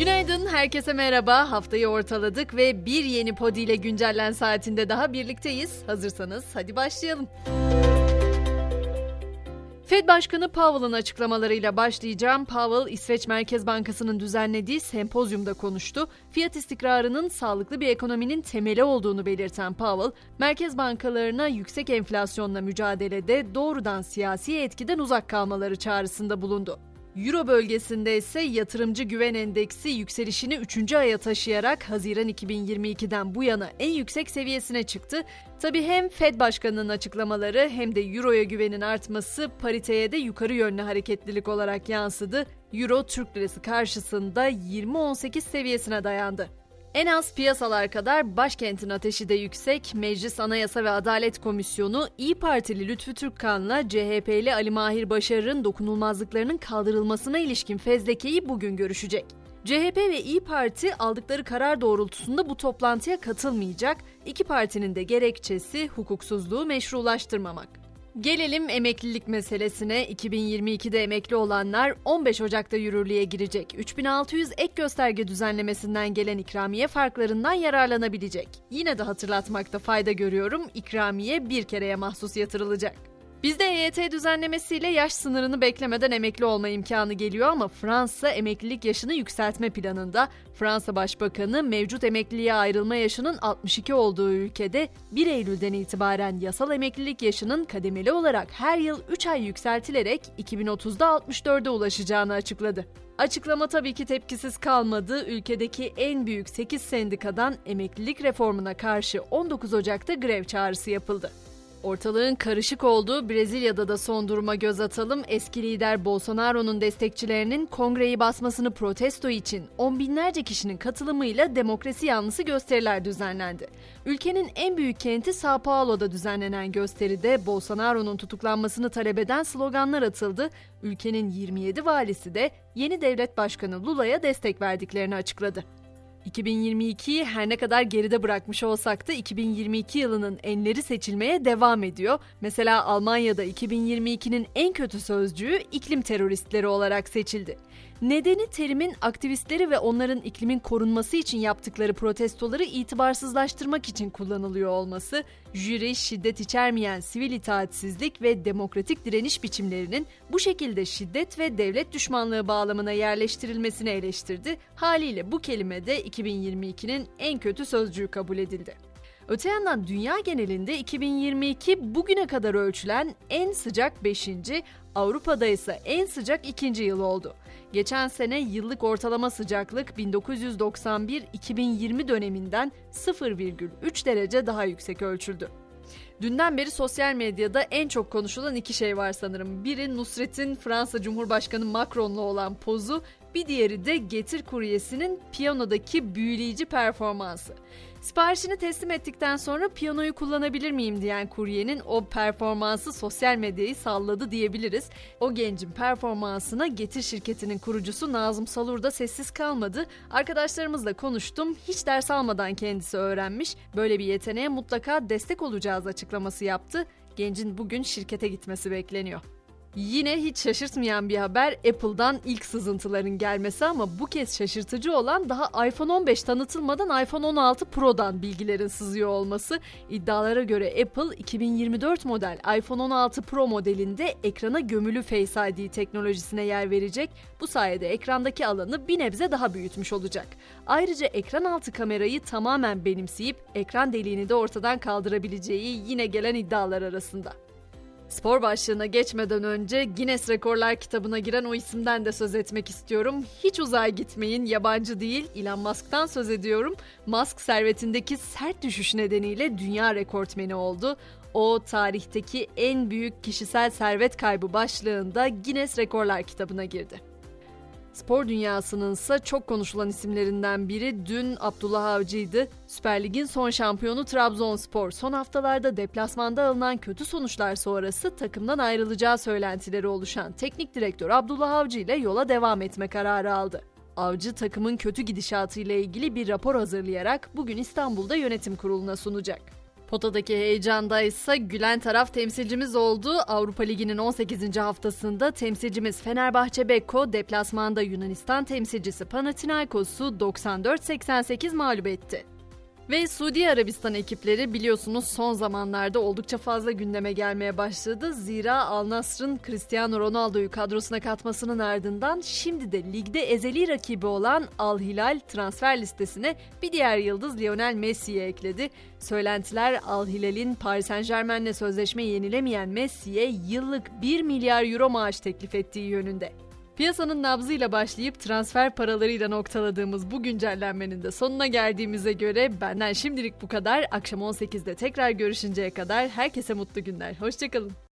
Günaydın, herkese merhaba. Haftayı ortaladık ve bir yeni podi ile güncellen saatinde daha birlikteyiz. Hazırsanız hadi başlayalım. Fed Başkanı Powell'ın açıklamalarıyla başlayacağım. Powell, İsveç Merkez Bankası'nın düzenlediği sempozyumda konuştu. Fiyat istikrarının sağlıklı bir ekonominin temeli olduğunu belirten Powell, merkez bankalarına yüksek enflasyonla mücadelede doğrudan siyasi etkiden uzak kalmaları çağrısında bulundu. Euro bölgesinde ise yatırımcı güven endeksi yükselişini 3. aya taşıyarak Haziran 2022'den bu yana en yüksek seviyesine çıktı. Tabi hem Fed Başkanı'nın açıklamaları hem de Euro'ya güvenin artması pariteye de yukarı yönlü hareketlilik olarak yansıdı. Euro Türk Lirası karşısında 20.18 seviyesine dayandı. En az piyasalar kadar başkentin ateşi de yüksek. Meclis Anayasa ve Adalet Komisyonu İyi Partili Lütfü Türkkan'la CHP'li Ali Mahir Başarır'ın dokunulmazlıklarının kaldırılmasına ilişkin fezlekeyi bugün görüşecek. CHP ve İyi Parti aldıkları karar doğrultusunda bu toplantıya katılmayacak. İki partinin de gerekçesi hukuksuzluğu meşrulaştırmamak. Gelelim emeklilik meselesine. 2022'de emekli olanlar 15 Ocak'ta yürürlüğe girecek. 3600 ek gösterge düzenlemesinden gelen ikramiye farklarından yararlanabilecek. Yine de hatırlatmakta fayda görüyorum. İkramiye bir kereye mahsus yatırılacak. Bizde EYT düzenlemesiyle yaş sınırını beklemeden emekli olma imkanı geliyor ama Fransa emeklilik yaşını yükseltme planında. Fransa Başbakanı mevcut emekliliğe ayrılma yaşının 62 olduğu ülkede 1 Eylül'den itibaren yasal emeklilik yaşının kademeli olarak her yıl 3 ay yükseltilerek 2030'da 64'e ulaşacağını açıkladı. Açıklama tabii ki tepkisiz kalmadı. Ülkedeki en büyük 8 sendikadan emeklilik reformuna karşı 19 Ocak'ta grev çağrısı yapıldı. Ortalığın karışık olduğu Brezilya'da da son duruma göz atalım. Eski lider Bolsonaro'nun destekçilerinin kongreyi basmasını protesto için on binlerce kişinin katılımıyla demokrasi yanlısı gösteriler düzenlendi. Ülkenin en büyük kenti Sao Paulo'da düzenlenen gösteride Bolsonaro'nun tutuklanmasını talep eden sloganlar atıldı. Ülkenin 27 valisi de yeni devlet başkanı Lula'ya destek verdiklerini açıkladı. 2022'yi her ne kadar geride bırakmış olsak da 2022 yılının enleri seçilmeye devam ediyor. Mesela Almanya'da 2022'nin en kötü sözcüğü iklim teröristleri olarak seçildi. Nedeni terimin aktivistleri ve onların iklimin korunması için yaptıkları protestoları itibarsızlaştırmak için kullanılıyor olması, jüri şiddet içermeyen sivil itaatsizlik ve demokratik direniş biçimlerinin bu şekilde şiddet ve devlet düşmanlığı bağlamına yerleştirilmesini eleştirdi. Haliyle bu kelime de 2022'nin en kötü sözcüğü kabul edildi. Öte yandan dünya genelinde 2022 bugüne kadar ölçülen en sıcak 5. Avrupa'da ise en sıcak 2. yıl oldu. Geçen sene yıllık ortalama sıcaklık 1991-2020 döneminden 0,3 derece daha yüksek ölçüldü. Dünden beri sosyal medyada en çok konuşulan iki şey var sanırım. Biri Nusret'in Fransa Cumhurbaşkanı Macron'la olan pozu, bir diğeri de Getir kuryesinin piyanodaki büyüleyici performansı. Siparişini teslim ettikten sonra piyanoyu kullanabilir miyim diyen kuryenin o performansı sosyal medyayı salladı diyebiliriz. O gencin performansına Getir şirketinin kurucusu Nazım Salur da sessiz kalmadı. Arkadaşlarımızla konuştum. Hiç ders almadan kendisi öğrenmiş. Böyle bir yeteneğe mutlaka destek olacağız açıklaması yaptı. Gencin bugün şirkete gitmesi bekleniyor. Yine hiç şaşırtmayan bir haber Apple'dan ilk sızıntıların gelmesi ama bu kez şaşırtıcı olan daha iPhone 15 tanıtılmadan iPhone 16 Pro'dan bilgilerin sızıyor olması. İddialara göre Apple 2024 model iPhone 16 Pro modelinde ekrana gömülü Face ID teknolojisine yer verecek. Bu sayede ekrandaki alanı bir nebze daha büyütmüş olacak. Ayrıca ekran altı kamerayı tamamen benimseyip ekran deliğini de ortadan kaldırabileceği yine gelen iddialar arasında. Spor başlığına geçmeden önce Guinness Rekorlar kitabına giren o isimden de söz etmek istiyorum. Hiç uzağa gitmeyin, yabancı değil, Elon Musk'tan söz ediyorum. Musk servetindeki sert düşüş nedeniyle dünya rekortmeni oldu. O tarihteki en büyük kişisel servet kaybı başlığında Guinness Rekorlar kitabına girdi. Spor dünyasının ise çok konuşulan isimlerinden biri dün Abdullah Avcı'ydı. Süper Lig'in son şampiyonu Trabzonspor son haftalarda deplasmanda alınan kötü sonuçlar sonrası takımdan ayrılacağı söylentileri oluşan teknik direktör Abdullah Avcı ile yola devam etme kararı aldı. Avcı takımın kötü gidişatı ile ilgili bir rapor hazırlayarak bugün İstanbul'da yönetim kuruluna sunacak. Potadaki heyecanda ise gülen taraf temsilcimiz oldu. Avrupa Ligi'nin 18. haftasında temsilcimiz Fenerbahçe Beko deplasmanda Yunanistan temsilcisi Panathinaikos'u 94-88 mağlup etti. Ve Suudi Arabistan ekipleri biliyorsunuz son zamanlarda oldukça fazla gündeme gelmeye başladı. Zira Al Nassr'ın Cristiano Ronaldo'yu kadrosuna katmasının ardından şimdi de ligde ezeli rakibi olan Al Hilal transfer listesine bir diğer yıldız Lionel Messi'yi ekledi. Söylentiler Al Hilal'in Paris Saint Germain'le sözleşme yenilemeyen Messi'ye yıllık 1 milyar euro maaş teklif ettiği yönünde. Piyasanın nabzıyla başlayıp transfer paralarıyla noktaladığımız bu güncellenmenin de sonuna geldiğimize göre benden şimdilik bu kadar. Akşam 18'de tekrar görüşünceye kadar herkese mutlu günler. Hoşçakalın.